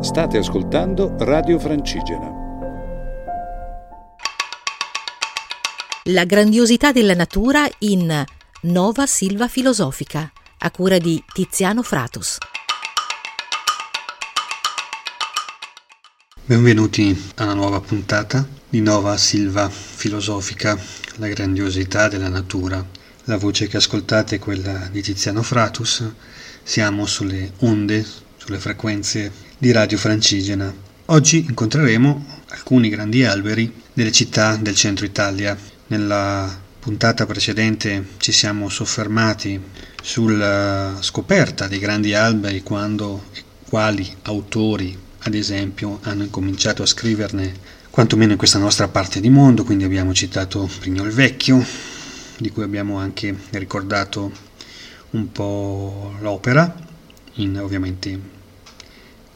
State ascoltando Radio Francigena. La grandiosità della natura in Nova Silva Filosofica, a cura di Tiziano Fratus. Benvenuti a una nuova puntata di Nova Silva Filosofica, la grandiosità della natura. La voce che ascoltate è quella di Tiziano Fratus. Siamo sulle onde, sulle frequenze di Radio Francigena. Oggi incontreremo alcuni grandi alberi delle città del centro Italia. Nella puntata precedente ci siamo soffermati sulla scoperta dei grandi alberi quando e quali autori, ad esempio, hanno incominciato a scriverne quantomeno in questa nostra parte di mondo, quindi abbiamo citato Prignò il Vecchio, di cui abbiamo anche ricordato un po' l'opera, in ovviamente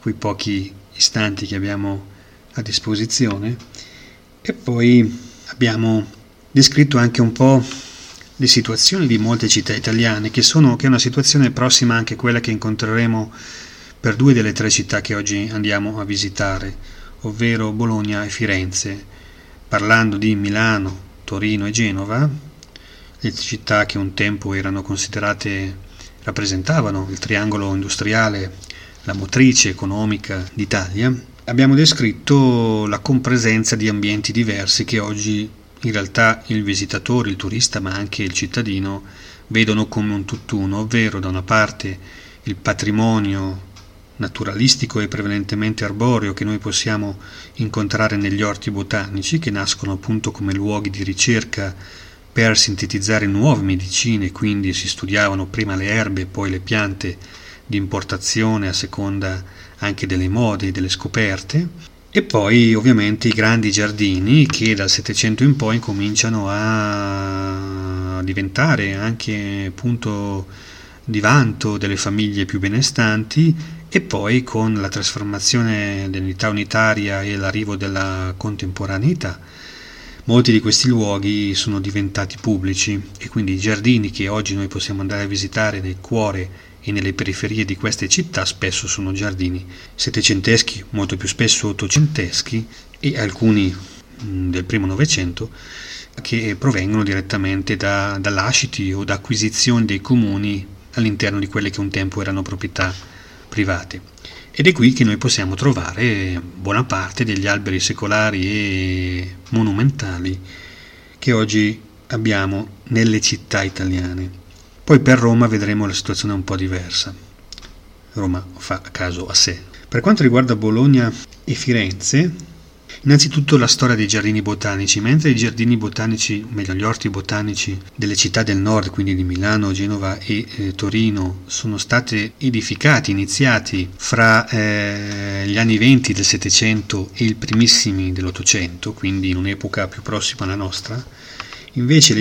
quei pochi istanti che abbiamo a disposizione. E poi abbiamo descritto anche un po' le situazioni di molte città italiane che, sono, che è una situazione prossima anche a quella che incontreremo per due delle tre città che oggi andiamo a visitare, ovvero Bologna e Firenze, parlando di Milano, Torino e Genova, le città che un tempo erano considerate rappresentavano il triangolo industriale la motrice economica d'Italia, abbiamo descritto la compresenza di ambienti diversi che oggi in realtà il visitatore, il turista, ma anche il cittadino vedono come un tutt'uno, ovvero da una parte il patrimonio naturalistico e prevalentemente arboreo che noi possiamo incontrare negli orti botanici, che nascono appunto come luoghi di ricerca per sintetizzare nuove medicine, quindi si studiavano prima le erbe e poi le piante di importazione a seconda anche delle mode e delle scoperte. E poi ovviamente i grandi giardini che dal Settecento in poi cominciano a diventare anche punto di vanto delle famiglie più benestanti. E poi con la trasformazione dell'unità unitaria e l'arrivo della contemporaneità molti di questi luoghi sono diventati pubblici. E quindi i giardini che oggi noi possiamo andare a visitare nel cuore e nelle periferie di queste città spesso sono giardini settecenteschi, molto più spesso ottocenteschi e alcuni mm, del primo Novecento che provengono direttamente da, da lasciti o da acquisizioni dei comuni all'interno di quelle che un tempo erano proprietà private. Ed è qui che noi possiamo trovare buona parte degli alberi secolari e monumentali che oggi abbiamo nelle città italiane. Poi per Roma vedremo la situazione un po' diversa. Roma fa caso a sé. Per quanto riguarda Bologna e Firenze, innanzitutto la storia dei giardini botanici, mentre i giardini botanici, meglio gli orti botanici delle città del nord, quindi di Milano, Genova e eh, Torino, sono stati edificati, iniziati fra eh, gli anni 20 del Settecento e i primissimi dell'Ottocento, quindi in un'epoca più prossima alla nostra, Invece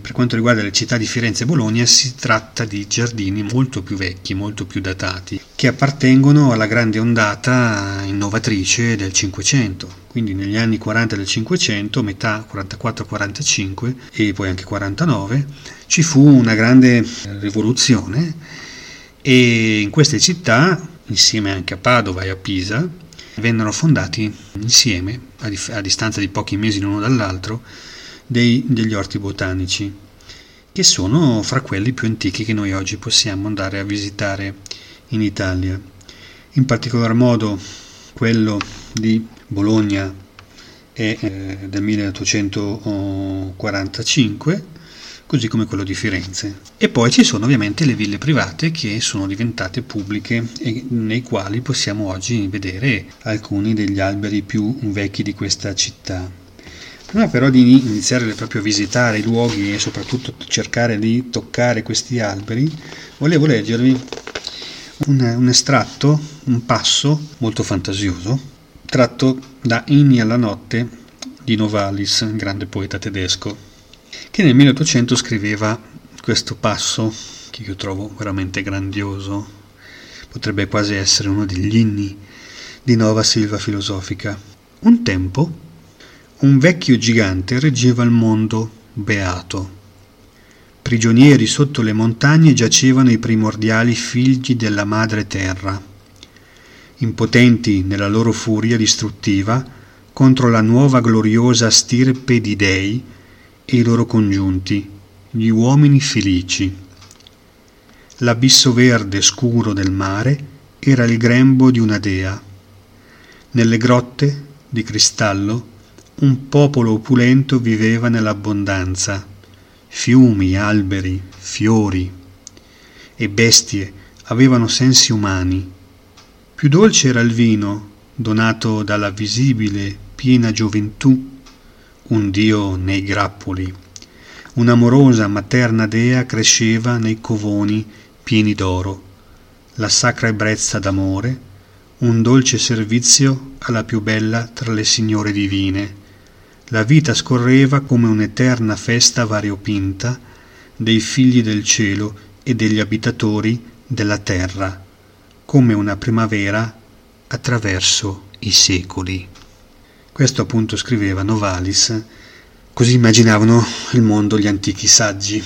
per quanto riguarda le città di Firenze e Bologna si tratta di giardini molto più vecchi, molto più datati, che appartengono alla grande ondata innovatrice del Cinquecento. Quindi negli anni 40 del Cinquecento, metà 44-45 e poi anche 49, ci fu una grande rivoluzione e in queste città, insieme anche a Padova e a Pisa, vennero fondati insieme, a, dif- a distanza di pochi mesi l'uno dall'altro, dei, degli orti botanici, che sono fra quelli più antichi che noi oggi possiamo andare a visitare in Italia. In particolar modo quello di Bologna è eh, del 1845, così come quello di Firenze. E poi ci sono ovviamente le ville private che sono diventate pubbliche e nei quali possiamo oggi vedere alcuni degli alberi più vecchi di questa città. Prima però di iniziare proprio a visitare i luoghi e soprattutto cercare di toccare questi alberi, volevo leggervi un, un estratto, un passo molto fantasioso, tratto da Inni alla notte di Novalis, grande poeta tedesco, che nel 1800 scriveva questo passo che io trovo veramente grandioso, potrebbe quasi essere uno degli inni di Nova Silva Filosofica. Un tempo un vecchio gigante reggeva il mondo beato. Prigionieri sotto le montagne giacevano i primordiali figli della madre terra. impotenti nella loro furia distruttiva contro la nuova gloriosa stirpe di dei e i loro congiunti, gli uomini felici. L'abisso verde scuro del mare era il grembo di una dea. Nelle grotte di cristallo un popolo opulento viveva nell'abbondanza, fiumi, alberi, fiori e bestie avevano sensi umani. Più dolce era il vino, donato dalla visibile, piena gioventù, un dio nei grappoli. Un'amorosa materna dea cresceva nei covoni pieni d'oro, la sacra ebbrezza d'amore, un dolce servizio alla più bella tra le signore divine. La vita scorreva come un'eterna festa variopinta dei figli del cielo e degli abitatori della terra, come una primavera attraverso i secoli. Questo appunto scriveva Novalis, così immaginavano il mondo gli antichi saggi.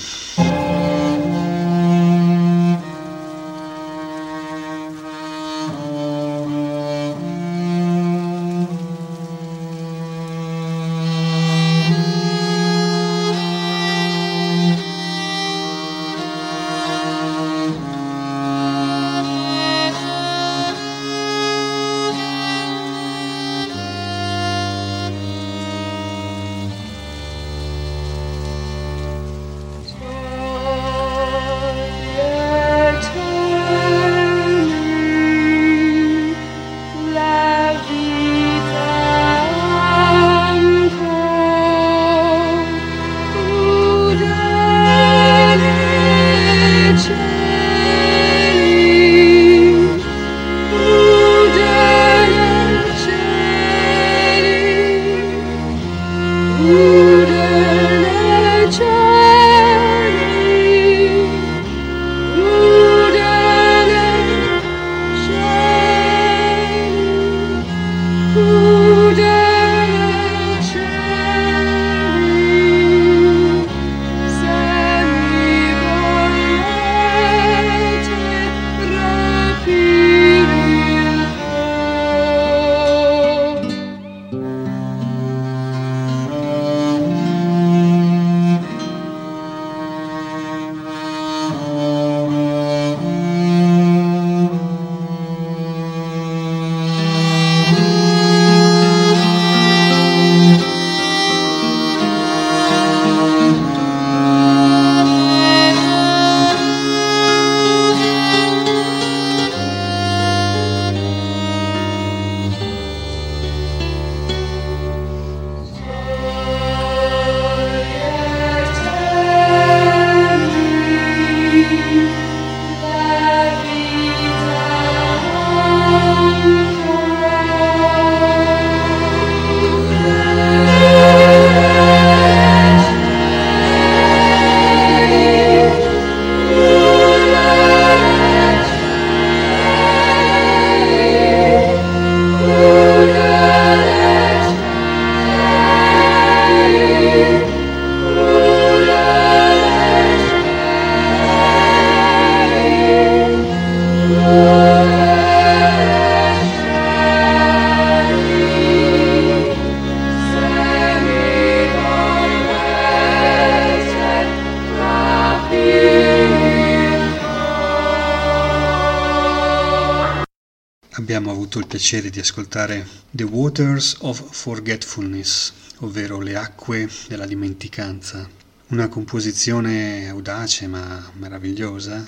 Piacere di ascoltare The Waters of Forgetfulness, ovvero le acque della dimenticanza, una composizione audace ma meravigliosa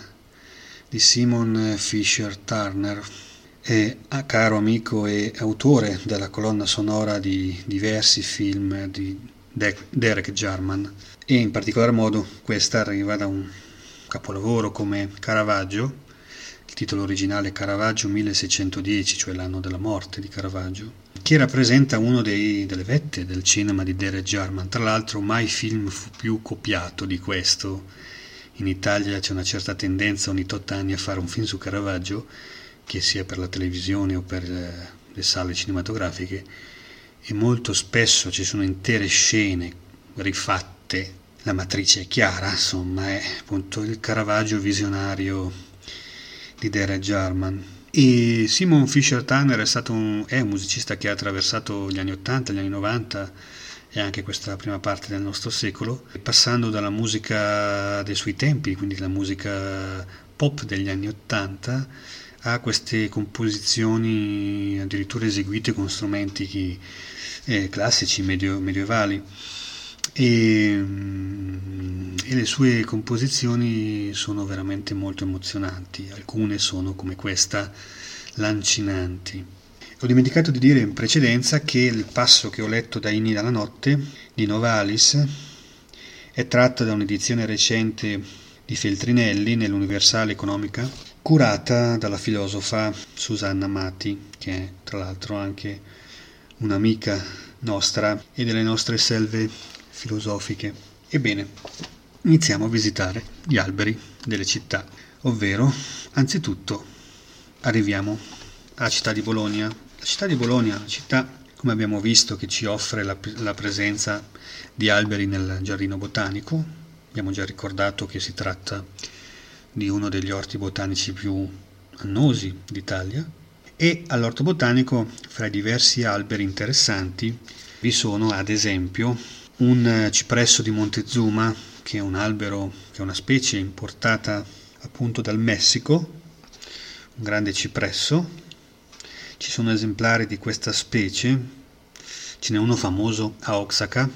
di Simon Fisher Turner, è caro amico e autore della colonna sonora di diversi film di Derek Jarman. E in particolar modo questa arriva da un capolavoro come Caravaggio titolo originale Caravaggio 1610, cioè l'anno della morte di Caravaggio, che rappresenta dei, delle vette del cinema di Derek Jarman. Tra l'altro mai film fu più copiato di questo. In Italia c'è una certa tendenza ogni tot anni a fare un film su Caravaggio, che sia per la televisione o per eh, le sale cinematografiche, e molto spesso ci sono intere scene rifatte. La matrice è chiara, insomma, è appunto il Caravaggio visionario di Derek Jarman E Simon Fisher Tanner è, un, è un musicista che ha attraversato gli anni 80, gli anni 90 e anche questa prima parte del nostro secolo, passando dalla musica dei suoi tempi, quindi la musica pop degli anni 80, a queste composizioni addirittura eseguite con strumenti eh, classici, medio, medievali. E, mm, e, le sue composizioni sono veramente molto emozionanti, alcune sono come questa lancinanti. Ho dimenticato di dire in precedenza che il passo che ho letto da Inni dalla notte di Novalis è tratto da un'edizione recente di Feltrinelli nell'Universale Economica, curata dalla filosofa Susanna Mati, che è tra l'altro anche un'amica nostra e delle nostre selve filosofiche. Ebbene, iniziamo a visitare gli alberi delle città, ovvero, anzitutto, arriviamo alla città di Bologna, la città di Bologna, città come abbiamo visto che ci offre la, la presenza di alberi nel giardino botanico, abbiamo già ricordato che si tratta di uno degli orti botanici più annosi d'Italia. E all'orto botanico fra i diversi alberi interessanti vi sono ad esempio un cipresso di Montezuma che è un albero che è una specie importata appunto dal Messico un grande cipresso. Ci sono esemplari di questa specie, ce n'è uno famoso a Oaxaca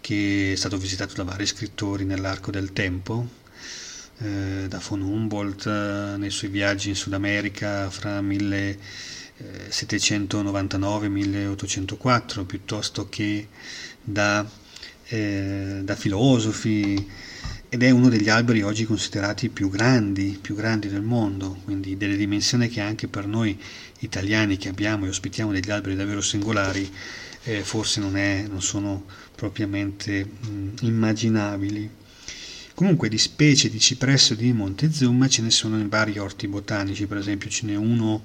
che è stato visitato da vari scrittori nell'arco del tempo, eh, da von Humboldt eh, nei suoi viaggi in Sud America fra 1799 e 1804, piuttosto che da, eh, da filosofi ed è uno degli alberi oggi considerati più grandi, più grandi del mondo, quindi delle dimensioni che anche per noi italiani che abbiamo e ospitiamo degli alberi davvero singolari eh, forse non, è, non, sono propriamente mh, immaginabili. Comunque di specie di cipresso di Montezuma ce ne sono in vari orti botanici, per esempio ce n'è uno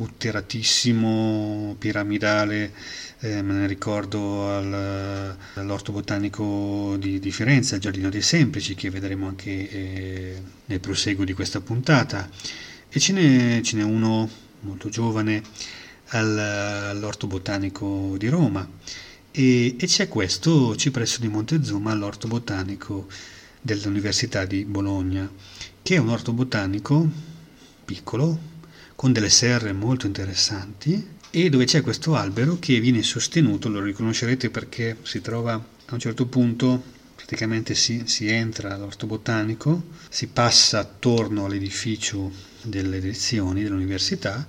butteratissimo, piramidale, eh, me ne ricordo al, all'orto botanico di, di, Firenze, al Giardino dei Semplici, che vedremo anche eh, nel proseguo di questa puntata, e ce n'è, ce n'è uno molto giovane al, all'orto botanico di Roma, e, e c'è questo cipresso di Montezuma all'orto botanico dell'Università di Bologna, che è un orto botanico piccolo, con delle serre molto interessanti e dove c'è questo albero che viene sostenuto, lo riconoscerete perché si trova a un certo punto, praticamente si, si entra all'orto botanico, si passa attorno all'edificio delle lezioni dell'università,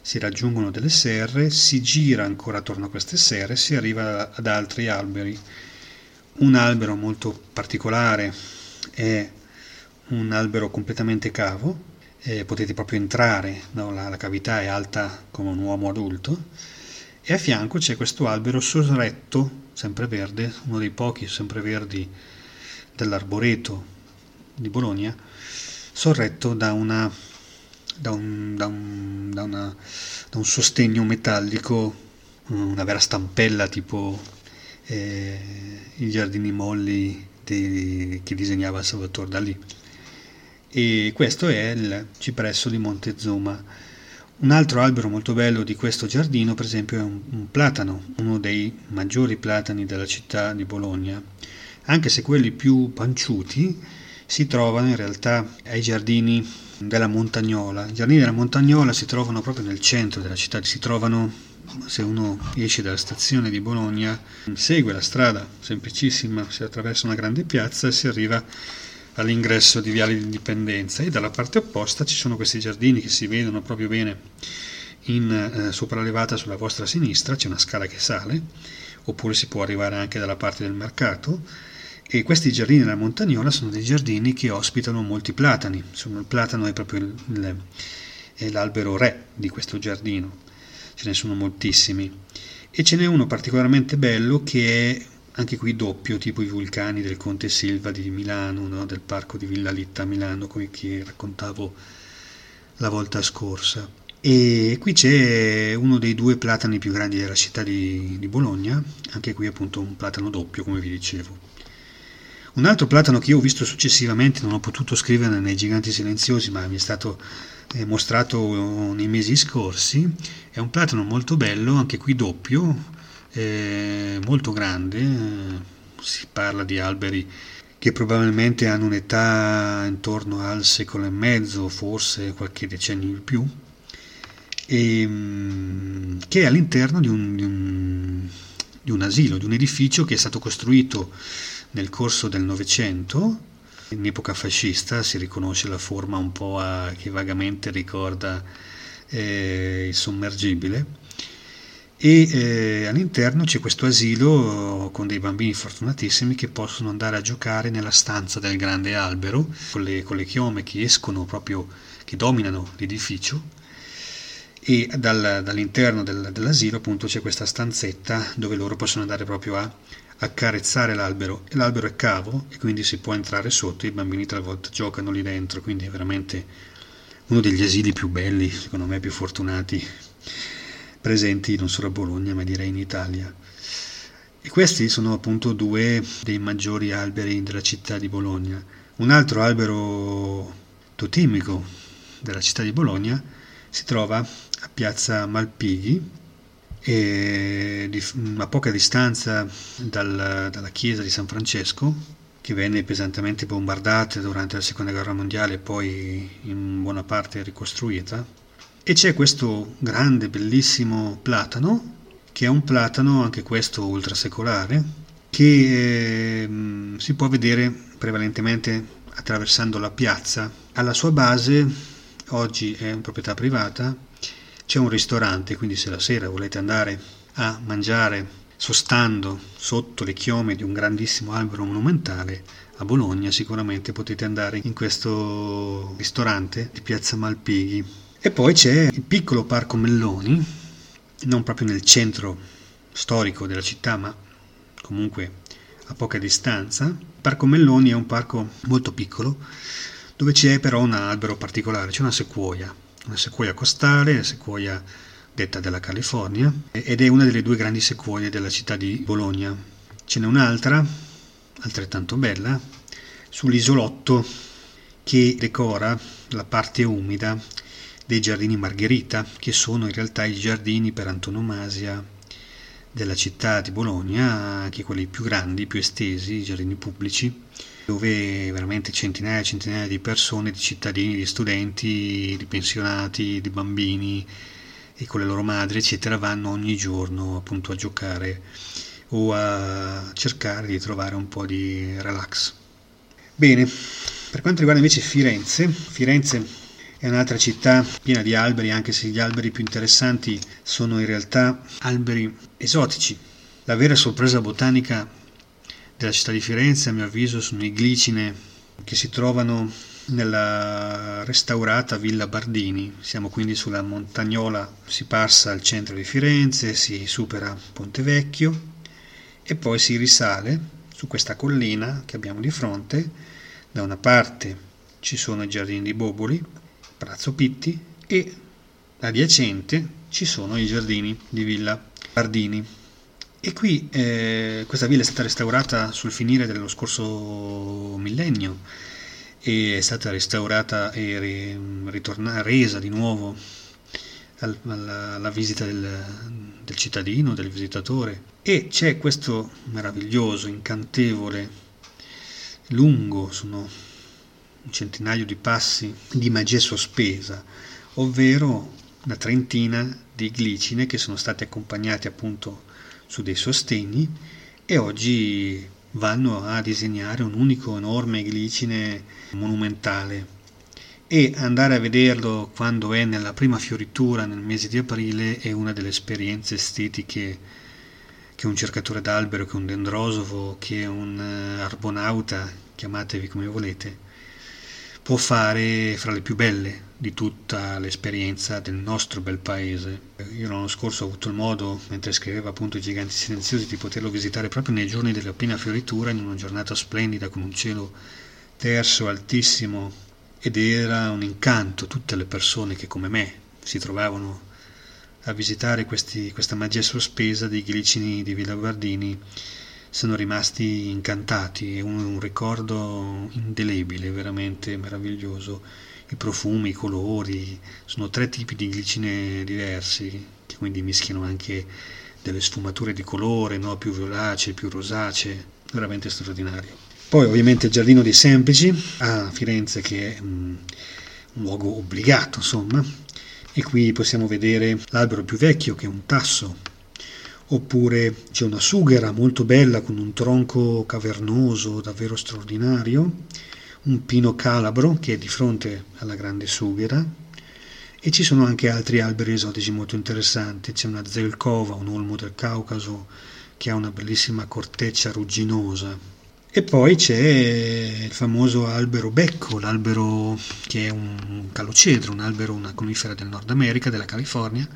si raggiungono delle serre, si gira ancora attorno a queste serre si arriva ad altri alberi. Un albero molto particolare è un albero completamente cavo, eh, potete proprio entrare, no? la, la, cavità è alta come un uomo adulto e a fianco c'è questo albero sorretto, sempre verde, uno dei pochi sempreverdi dell'arboreto di Bologna, sorretto da, una, da, un, da, un, da, una, un sostegno metallico, una vera stampella tipo eh, i giardini molli di, che disegnava Salvatore Dalì e questo è il cipresso di Montezuma. Un altro albero molto bello di questo giardino, per esempio, è un, un, platano, uno dei maggiori platani della città di Bologna, anche se quelli più panciuti si trovano in realtà ai giardini della Montagnola. I giardini della Montagnola si trovano proprio nel centro della città, si trovano se uno esce dalla stazione di Bologna, segue la strada semplicissima, si attraversa una grande piazza e si arriva all'ingresso di Viale d'Indipendenza e dalla parte opposta ci sono questi giardini che si vedono proprio bene in eh, sopraelevata sulla vostra sinistra, c'è una scala che sale, oppure si può arrivare anche dalla parte del mercato e questi giardini della Montagnola sono dei giardini che ospitano molti platani, Insomma, il platano è proprio il, il, è l'albero re di questo giardino, ce ne sono moltissimi. E ce n'è uno particolarmente bello che è anche qui doppio, tipo i vulcani del Conte Silva di Milano, no? del parco di Villa Litta a Milano, come che raccontavo la volta scorsa. E qui c'è uno dei due platani più grandi della città di, di Bologna, anche qui appunto un platano doppio, come vi dicevo. Un altro platano che io ho visto successivamente, non ho potuto scrivere nei Giganti Silenziosi, ma mi è stato eh, mostrato nei mesi scorsi. È un platano molto bello, anche qui doppio, eh, molto grande, eh, si parla di alberi che probabilmente hanno un'età intorno al secolo e mezzo, forse qualche decennio in più, e, ehm, che è all'interno di un, di, un, di un asilo, di un edificio che è stato costruito nel corso del Novecento, in epoca fascista, si riconosce la forma un po' a, che vagamente ricorda eh, il sommergibile e eh, all'interno c'è questo asilo con dei bambini fortunatissimi che possono andare a giocare nella stanza del grande albero con le, con le chiome che escono proprio, che dominano l'edificio. E dal, dall'interno del, dell'asilo appunto c'è questa stanzetta dove loro possono andare proprio a accarezzare l'albero. E l'albero è cavo e quindi si può entrare sotto i bambini talvolta giocano lì dentro quindi è veramente uno degli asili più belli secondo me più fortunati presenti non solo a Bologna ma direi in Italia. E questi sono appunto due dei maggiori alberi della città di Bologna. Un altro albero totemico della città di Bologna si trova a piazza Malpighi, a poca distanza dal, dalla chiesa di San Francesco, che venne pesantemente bombardata durante la seconda guerra mondiale e poi in buona parte ricostruita e c'è questo grande, bellissimo platano, che è un platano, anche questo ultrasecolare, che eh, si può vedere prevalentemente attraversando la piazza. Alla sua base, oggi è in proprietà privata, c'è un ristorante, quindi se la sera volete andare a mangiare sostando sotto le chiome di un grandissimo albero monumentale, a Bologna sicuramente potete andare in questo ristorante di Piazza Malpighi e poi c'è il piccolo Parco Melloni, non proprio nel centro storico della città, ma comunque a poca distanza. Il Parco Melloni è un parco molto piccolo, dove c'è però un albero particolare, c'è una sequoia, una sequoia costale, la sequoia detta della California, ed è una delle due grandi sequoie della città di Bologna. Ce n'è un'altra, altrettanto bella, sull'isolotto che decora la parte umida dei giardini Margherita, che sono in realtà i giardini per antonomasia della città di Bologna, anche quelli più grandi, più estesi, i giardini pubblici, dove veramente centinaia e centinaia di persone, di cittadini, di studenti, di pensionati, di bambini e con le loro madri, eccetera, vanno ogni giorno appunto a giocare o a cercare di trovare un po' di relax. Bene, per quanto riguarda invece Firenze, Firenze è un'altra città piena di alberi, anche se gli alberi più interessanti sono in realtà alberi esotici. La vera sorpresa botanica della città di Firenze, a mio avviso, sono i glicine che si trovano nella restaurata Villa Bardini. Siamo quindi sulla montagnola, si passa al centro di Firenze, si supera Ponte Vecchio e poi si risale su questa collina che abbiamo di fronte. Da una parte ci sono i giardini di Boboli, Palazzo Pitti e adiacente ci sono i giardini di Villa Bardini. E qui eh, questa villa è stata restaurata sul finire dello scorso millennio e è stata restaurata e ritorna, resa di nuovo al, alla, alla, visita del, del cittadino, del visitatore. E c'è questo meraviglioso, incantevole, lungo, sono un centinaio di passi di magia sospesa, ovvero una trentina di glicine che sono state accompagnate appunto su dei sostegni e oggi vanno a disegnare un unico enorme glicine monumentale. E andare a vederlo quando è nella prima fioritura nel mese di aprile è una delle esperienze estetiche che un cercatore d'albero, che un dendrosofo, che un eh, arbonauta, chiamatevi come volete, può fare fra le più belle di tutta l'esperienza del nostro bel paese. Io l'anno scorso ho avuto il modo, mentre scrivevo appunto i giganti silenziosi, di poterlo visitare proprio nei giorni della piena fioritura, in una giornata splendida con un cielo terso, altissimo, ed era un incanto tutte le persone che come me si trovavano a visitare questi, questa magia sospesa dei glicini di Villa Bardini sono rimasti incantati, è un, un ricordo indelebile, veramente meraviglioso. i profumi, i colori, sono tre tipi di glicine diversi che quindi mischiano anche delle sfumature di colore, no? più violacee, più rosacee, veramente straordinario. Poi ovviamente il Giardino dei Semplici a Firenze che è um, un luogo obbligato insomma e qui possiamo vedere l'albero più vecchio che è un tasso oppure c'è una sughera molto bella con un tronco cavernoso davvero straordinario un pino calabro che è di fronte alla grande sughera e ci sono anche altri alberi esotici molto interessanti. C'è una zelkova, un olmo del Caucaso che ha una bellissima corteccia rugginosa. E poi c'è il famoso albero becco, l'albero che è un calocedro, un albero, una conifera del Nord America, della California,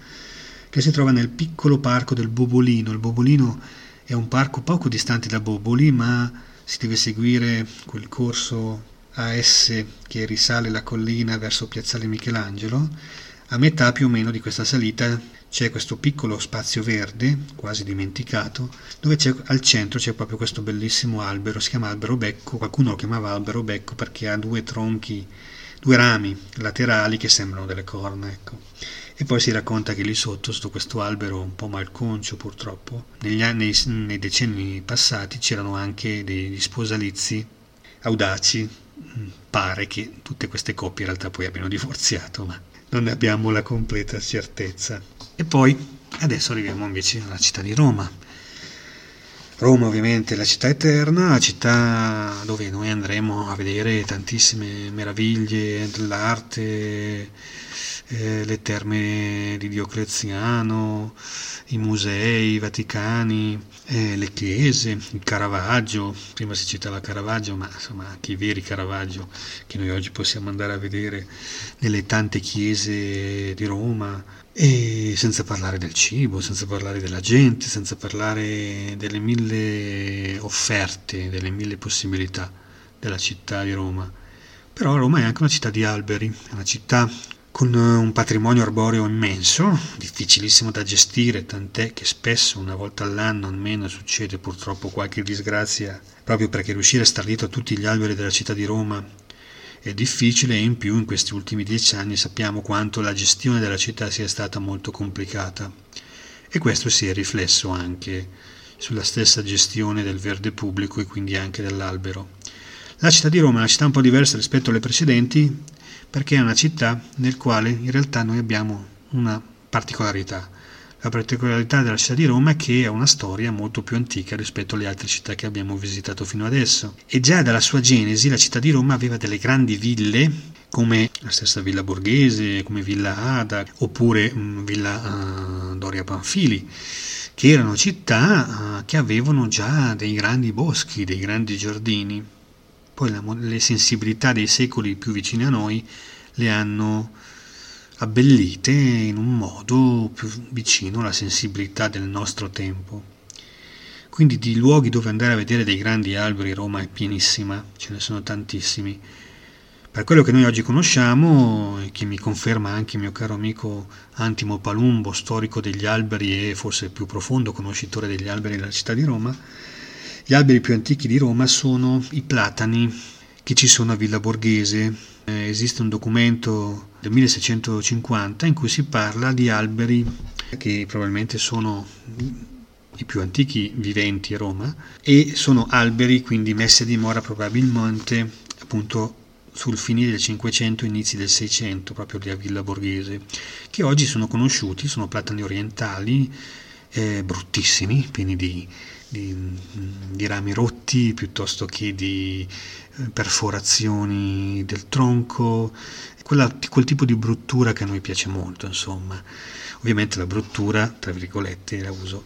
che si trova nel piccolo parco del Bobolino. Il Bobolino è un parco poco distante da Boboli, ma si deve seguire quel corso AS che risale la collina verso Piazzale Michelangelo, a metà più o meno di questa salita c'è questo piccolo spazio verde, quasi dimenticato, dove al centro c'è proprio questo bellissimo albero, si chiama albero becco, qualcuno lo chiamava albero becco perché ha due tronchi, due rami laterali che sembrano delle corna, ecco. E poi si racconta che lì sotto, sotto questo albero un po' malconcio purtroppo, negli anni, nei decenni passati c'erano anche degli sposalizi audaci pare che tutte queste coppie in realtà poi abbiano divorziato, ma non ne abbiamo la completa certezza. E poi adesso arriviamo invece alla città di Roma. Roma ovviamente è la città eterna, la città dove noi andremo a vedere tantissime meraviglie dell'arte, eh, le terme di Diocleziano, i musei, i Vaticani, eh, le chiese, il Caravaggio, prima si citava Caravaggio, ma insomma anche i veri Caravaggio che noi oggi possiamo andare a vedere nelle tante chiese di Roma, e senza parlare del cibo, senza parlare della gente, senza parlare delle mille offerte, delle mille possibilità della città di Roma. Però Roma è anche una città di alberi, è una città con un patrimonio arboreo immenso, difficilissimo da gestire, tant'è che spesso una volta all'anno almeno succede purtroppo qualche disgrazia, proprio perché riuscire a star dietro a tutti gli alberi della città di Roma è difficile e in più in questi ultimi dieci anni sappiamo quanto la gestione della città sia stata molto complicata e questo si è riflesso anche sulla stessa gestione del verde pubblico e quindi anche dell'albero. La città di Roma è una città un po' diversa rispetto alle precedenti perché è una città nel quale in realtà noi abbiamo una particolarità la particolarità della città di Roma è che ha una storia molto più antica rispetto alle altre città che abbiamo visitato fino adesso. E già dalla sua genesi la città di Roma aveva delle grandi ville come la stessa Villa Borghese, come Villa Ada oppure um, Villa uh, Doria Panfili, che erano città uh, che avevano già dei grandi boschi, dei grandi giardini. Poi la, le sensibilità dei secoli più vicini a noi le hanno abbellite in un modo più vicino alla sensibilità del nostro tempo. Quindi di luoghi dove andare a vedere dei grandi alberi Roma è pienissima, ce ne sono tantissimi. Per quello che noi oggi conosciamo, e che mi conferma anche mio caro amico Antimo Palumbo, storico degli alberi e forse più profondo conoscitore degli alberi della città di Roma, gli alberi più antichi di Roma sono i platani che ci sono a Villa Borghese. Eh, esiste un documento del 1650 in cui si parla di alberi che probabilmente sono i più antichi viventi a Roma e sono alberi quindi messi a dimora probabilmente appunto sul finire del 500 inizi del 600 proprio lì a Villa Borghese che oggi sono conosciuti sono platani orientali eh, bruttissimi pieni di, di, di, rami rotti piuttosto che di eh, perforazioni del tronco quella, quel tipo di bruttura che a noi piace molto, insomma. Ovviamente la bruttura, tra virgolette, la uso,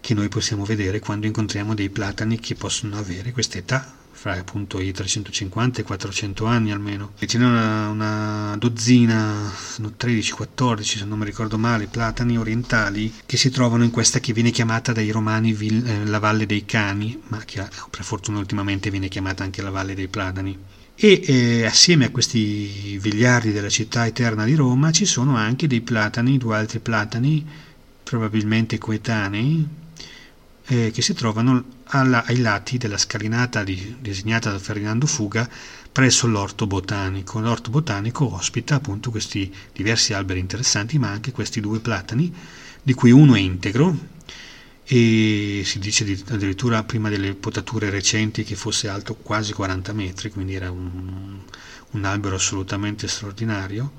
che noi possiamo vedere quando incontriamo dei platani che possono avere questa età, fra appunto i 350 e i 400 anni almeno. E ce n'è una, una dozzina, 13-14 se non mi ricordo male, platani orientali che si trovano in questa che viene chiamata dai romani vil, eh, la Valle dei Cani, ma che per fortuna ultimamente viene chiamata anche la Valle dei Platani e eh, assieme a questi vigliardi della città eterna di Roma ci sono anche dei platani, due altri platani probabilmente coetanei, eh, che si trovano alla, ai lati della scalinata di, disegnata da Ferdinando Fuga presso l'orto botanico. L'orto botanico ospita appunto questi diversi alberi interessanti, ma anche questi due platani, di cui uno è integro e si dice addirittura prima delle potature recenti che fosse alto quasi 40 metri, quindi era un, un albero assolutamente straordinario.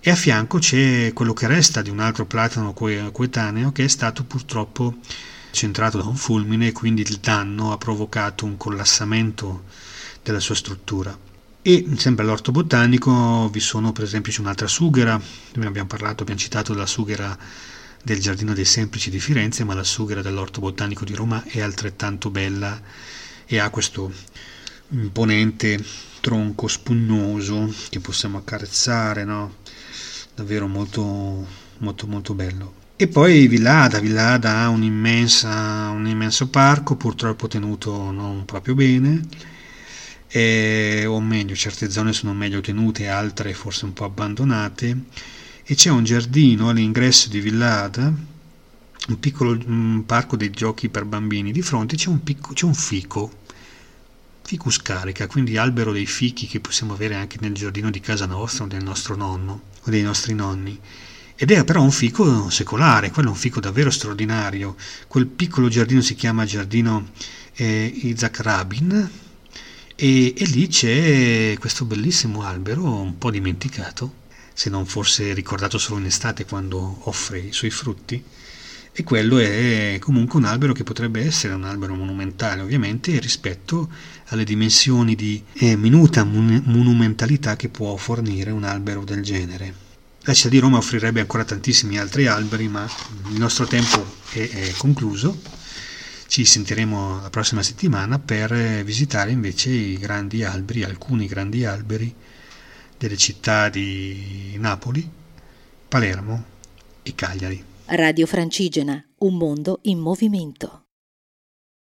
E a fianco c'è quello che resta di un altro platano coetaneo che è stato purtroppo centrato da un fulmine e quindi il danno ha provocato un collassamento della sua struttura. E sempre all'orto botanico vi sono per esempio c'è un'altra sughera, noi abbiamo parlato, abbiamo citato la sughera del Giardino dei Semplici di Firenze, ma la sughera dell'orto botanico di Roma è altrettanto bella e ha questo imponente tronco spugnoso che possiamo accarezzare, no? davvero molto molto molto bello. E poi Villada, Villada ha un, un immenso parco, purtroppo tenuto non proprio bene, e, o meglio, certe zone sono meglio tenute, altre forse un po' abbandonate, e c'è un giardino all'ingresso di Villada, un piccolo un parco dei giochi per bambini, di fronte c'è un, picco, c'è un fico, ficus carica, quindi albero dei fichi che possiamo avere anche nel giardino di casa nostra o del nostro nonno o dei nostri nonni ed è però un fico secolare, quello è un fico davvero straordinario. Quel piccolo giardino si chiama Giardino eh, Isaac Rabin e, e lì c'è questo bellissimo albero un po' dimenticato, se non forse ricordato solo in estate quando offre i suoi frutti. E quello è comunque un albero che potrebbe essere un albero monumentale, ovviamente, rispetto alle dimensioni di eh, minuta monumentalità che può fornire un albero del genere. La città di Roma offrirebbe ancora tantissimi altri alberi, ma il nostro tempo è, è concluso. Ci sentiremo la prossima settimana per visitare invece i grandi alberi, alcuni grandi alberi delle città di Napoli, Palermo e Cagliari. Radio Francigena, un mondo in movimento.